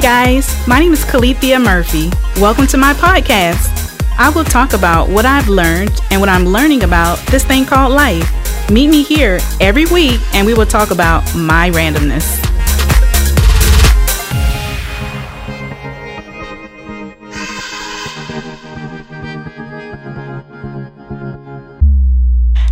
Guys. My name is Calethea Murphy. Welcome to my podcast. I will talk about what I've learned and what I'm learning about this thing called life. Meet me here every week and we will talk about my randomness.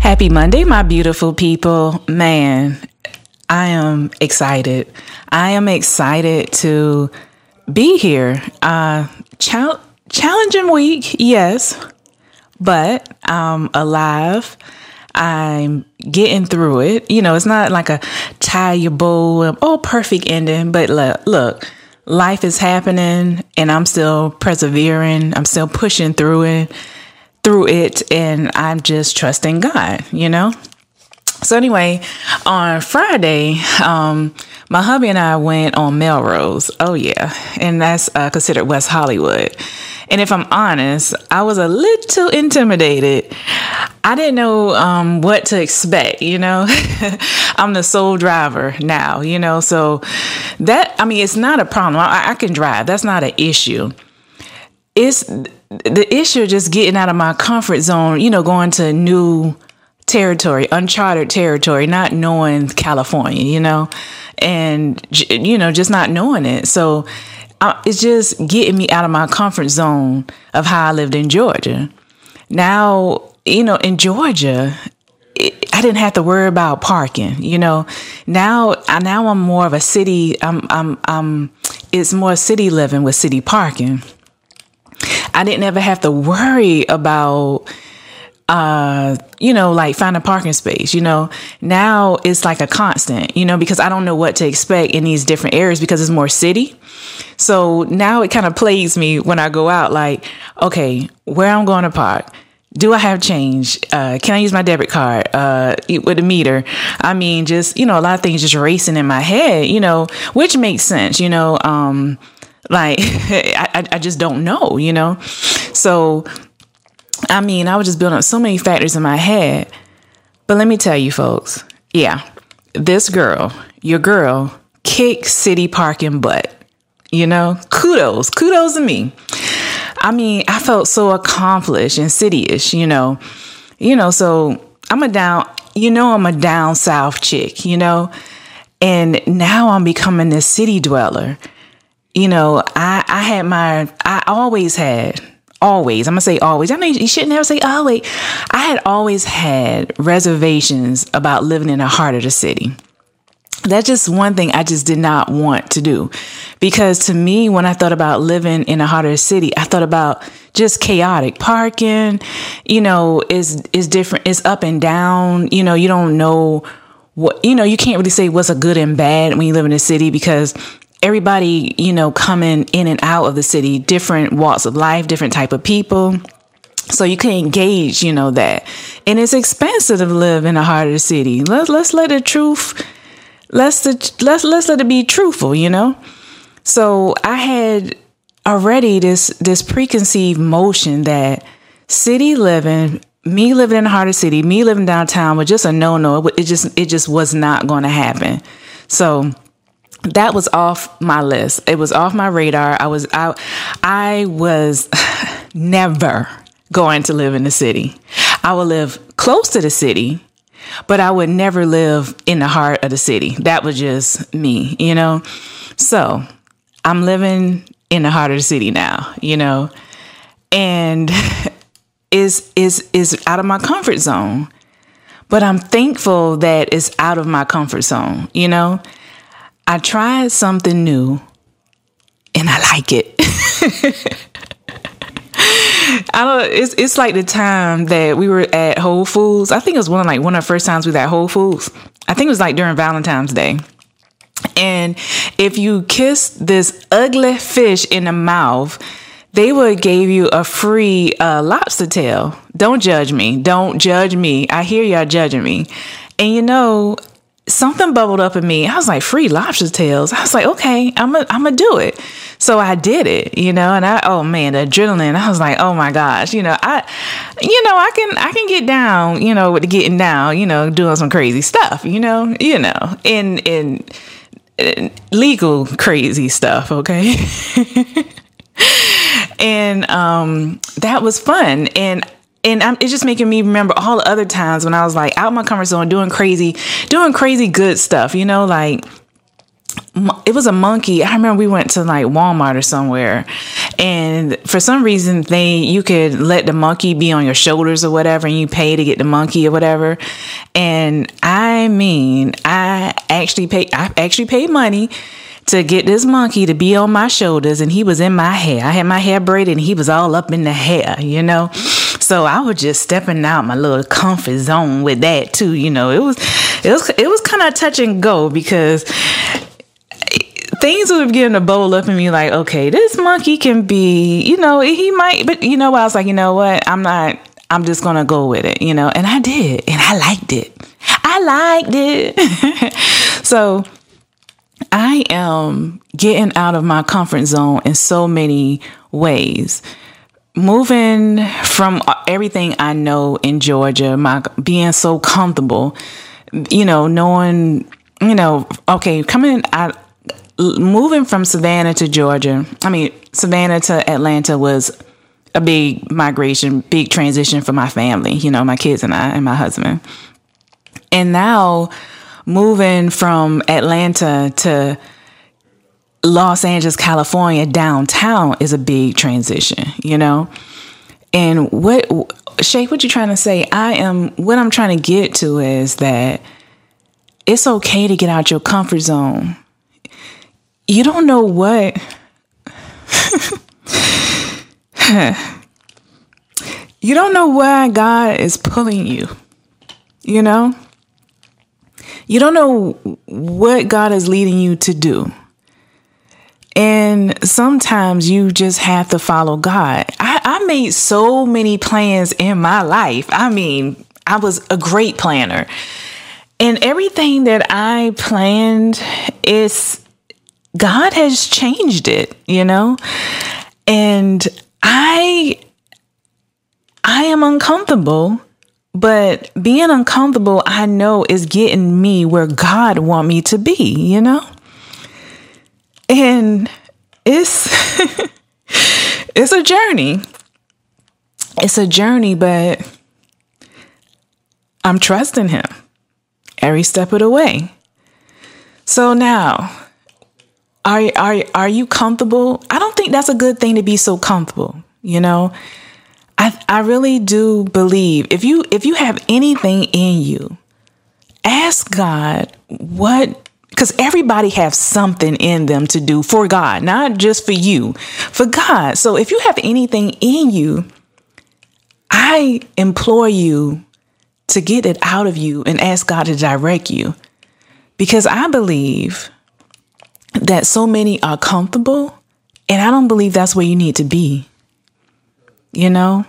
Happy Monday, my beautiful people. Man, I am excited. I am excited to be here. Uh, chal- challenging week, yes, but I'm alive. I'm getting through it. You know, it's not like a tie your bow, oh, perfect ending, but look, look, life is happening and I'm still persevering. I'm still pushing through it, through it, and I'm just trusting God, you know? So anyway, on Friday, um, my hubby and I went on Melrose. Oh yeah, and that's uh, considered West Hollywood. And if I'm honest, I was a little intimidated. I didn't know um, what to expect. You know, I'm the sole driver now. You know, so that I mean, it's not a problem. I, I can drive. That's not an issue. It's the issue of just getting out of my comfort zone. You know, going to new territory, uncharted territory, not knowing California, you know, and, you know, just not knowing it. So it's just getting me out of my comfort zone of how I lived in Georgia. Now, you know, in Georgia, I didn't have to worry about parking, you know. Now, I, now I'm more of a city. I'm, I'm, I'm. It's more city living with city parking. I didn't ever have to worry about uh, you know, like find a parking space, you know. Now it's like a constant, you know, because I don't know what to expect in these different areas because it's more city. So now it kind of plagues me when I go out, like, okay, where I'm going to park. Do I have change? Uh, can I use my debit card uh, with a meter? I mean, just, you know, a lot of things just racing in my head, you know, which makes sense, you know. Um, like, I, I just don't know, you know. So I mean, I was just building up so many factors in my head. But let me tell you, folks, yeah, this girl, your girl, kick city parking butt. You know, kudos, kudos to me. I mean, I felt so accomplished and cityish, you know. You know, so I'm a down, you know, I'm a down south chick, you know. And now I'm becoming this city dweller. You know, I I had my I always had always, I'm gonna say always. I know you shouldn't ever say always. I had always had reservations about living in the heart of the city. That's just one thing I just did not want to do. Because to me, when I thought about living in of the city, I thought about just chaotic parking, you know, is is different, it's up and down, you know, you don't know what you know, you can't really say what's a good and bad when you live in a city because everybody, you know, coming in and out of the city, different walks of life, different type of people. So you can engage, you know, that. And it's expensive to live in of the city. Let's let's let the truth let's the, let's let's let it be truthful, you know? So I had already this this preconceived motion that city living me living in of the city, me living downtown was just a no no. It just it just was not going to happen. So that was off my list. It was off my radar. I was I I was never going to live in the city. I would live close to the city, but I would never live in the heart of the city. That was just me, you know. So, I'm living in the heart of the city now, you know. And is is is out of my comfort zone. But I'm thankful that it's out of my comfort zone, you know? I tried something new and I like it. I don't it's it's like the time that we were at Whole Foods. I think it was one of like one of the first times we were at Whole Foods. I think it was like during Valentine's Day. And if you kiss this ugly fish in the mouth, they would give you a free uh, lobster tail. Don't judge me. Don't judge me. I hear y'all judging me. And you know, something bubbled up in me. I was like, free lobster tails. I was like, okay, I'm gonna do it. So I did it, you know, and I oh man, the adrenaline. I was like, oh my gosh, you know, I you know, I can I can get down, you know, with getting down, you know, doing some crazy stuff, you know, you know. And and legal crazy stuff, okay? and um, that was fun. And and I'm, it's just making me remember all the other times when I was like out my comfort zone, doing crazy, doing crazy good stuff. You know, like it was a monkey. I remember we went to like Walmart or somewhere, and for some reason they you could let the monkey be on your shoulders or whatever, and you pay to get the monkey or whatever. And I mean, I actually paid. I actually paid money to get this monkey to be on my shoulders, and he was in my hair. I had my hair braided, and he was all up in the hair. You know. So I was just stepping out my little comfort zone with that too. You know, it was it was it was kind of touch and go because things were beginning to bowl up in me like, okay, this monkey can be, you know, he might, but you know? I was like, you know what? I'm not, I'm just to go with it, you know? And I did, and I liked it. I liked it. so I am getting out of my comfort zone in so many ways. Moving from uh, everything I know in Georgia, my being so comfortable, you know, knowing, you know, okay, coming out moving from Savannah to Georgia, I mean, Savannah to Atlanta was a big migration, big transition for my family, you know, my kids and I and my husband. And now moving from Atlanta to Los Angeles, California, downtown is a big transition, you know? And what, Shay, what you trying to say? I am, what I'm trying to get to is that it's okay to get out your comfort zone you don't know what you don't know why God is pulling you. You know? You don't know what God is leading you to do. And sometimes you just have to follow God. I, I made so many plans in my life. I mean, I was a great planner. And everything that I planned is God has changed it, you know? And I I am uncomfortable, but being uncomfortable, I know is getting me where God want me to be, you know? And it's it's a journey. It's a journey, but I'm trusting him every step of the way. So now, are are are you comfortable? I don't think that's a good thing to be so comfortable, you know? I I really do believe if you if you have anything in you, ask God what because everybody has something in them to do for God, not just for you, for God. So if you have anything in you, I implore you to get it out of you and ask God to direct you. Because I believe that so many are comfortable. And I don't believe that's where you need to be, you know?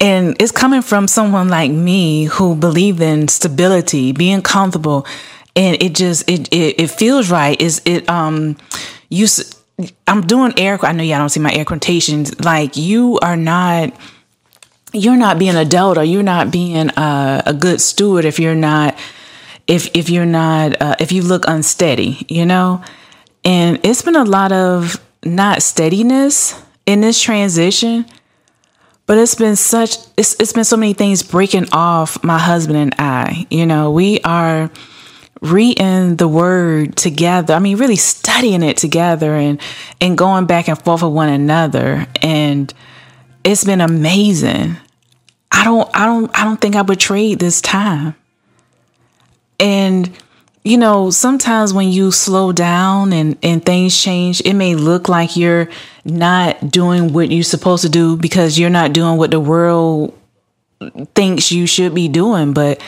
And it's coming from someone like me who believe in stability, being comfortable, and it just it it, it feels right. Is it um you? I'm doing air. I know y'all don't see my air quotations. Like you are not you're not being adult or you're not being a, a good steward if you're not if if you're not uh, if you look unsteady, you know. And it's been a lot of not steadiness in this transition, but it's been such it's it's been so many things breaking off my husband and I. You know, we are reading the word together. I mean, really studying it together and and going back and forth with one another and it's been amazing. I don't I don't I don't think I trade this time. And you know, sometimes when you slow down and, and things change, it may look like you're not doing what you're supposed to do because you're not doing what the world thinks you should be doing, but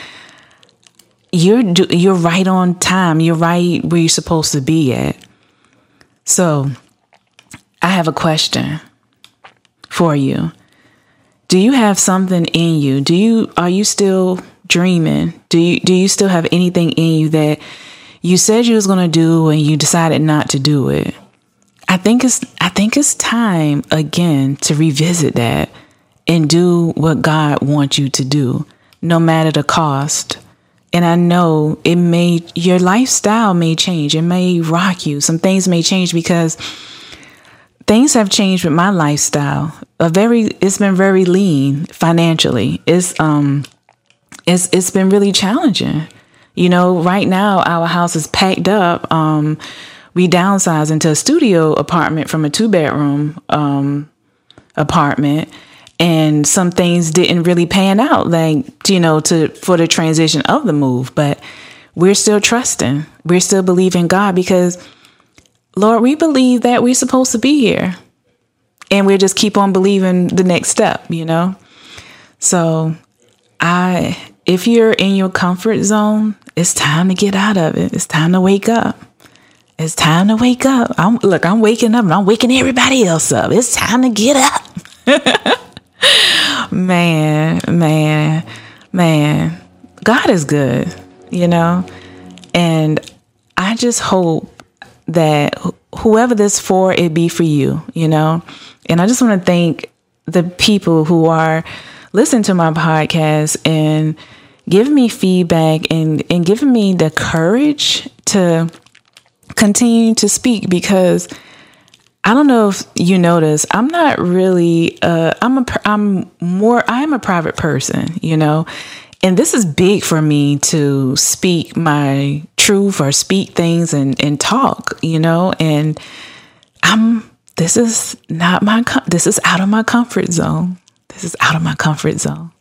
you're you're right on time. You're right where you're supposed to be at. So, I have a question for you. Do you have something in you? Do you are you still dreaming? Do you do you still have anything in you that you said you was going to do and you decided not to do it? I think it's I think it's time again to revisit that and do what God wants you to do, no matter the cost. And I know it may, your lifestyle may change. It may rock you. Some things may change because things have changed with my lifestyle. A very, it's been very lean financially. It's, um, it's, it's been really challenging. You know, right now our house is packed up. Um, we downsized into a studio apartment from a two bedroom, um, apartment and some things didn't really pan out like you know to for the transition of the move but we're still trusting we're still believing god because lord we believe that we're supposed to be here and we just keep on believing the next step you know so i if you're in your comfort zone it's time to get out of it it's time to wake up it's time to wake up. I'm look, I'm waking up and I'm waking everybody else up. It's time to get up. man, man, man. God is good, you know? And I just hope that whoever this for, it be for you, you know? And I just want to thank the people who are listening to my podcast and giving me feedback and, and giving me the courage to continue to speak because I don't know if you notice, I'm not really, uh, I'm a, I'm more, I am a private person, you know, and this is big for me to speak my truth or speak things and, and talk, you know, and I'm, this is not my, this is out of my comfort zone. This is out of my comfort zone.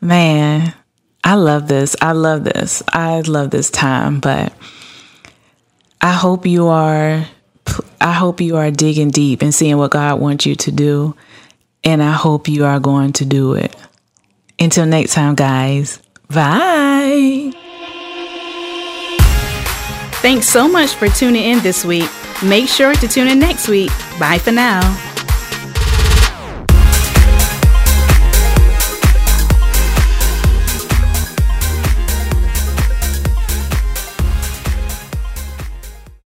Man, I love this. I love this. I love this time, but I hope you are I hope you are digging deep and seeing what God wants you to do. And I hope you are going to do it. Until next time, guys. Bye. Thanks so much for tuning in this week. Make sure to tune in next week. Bye for now.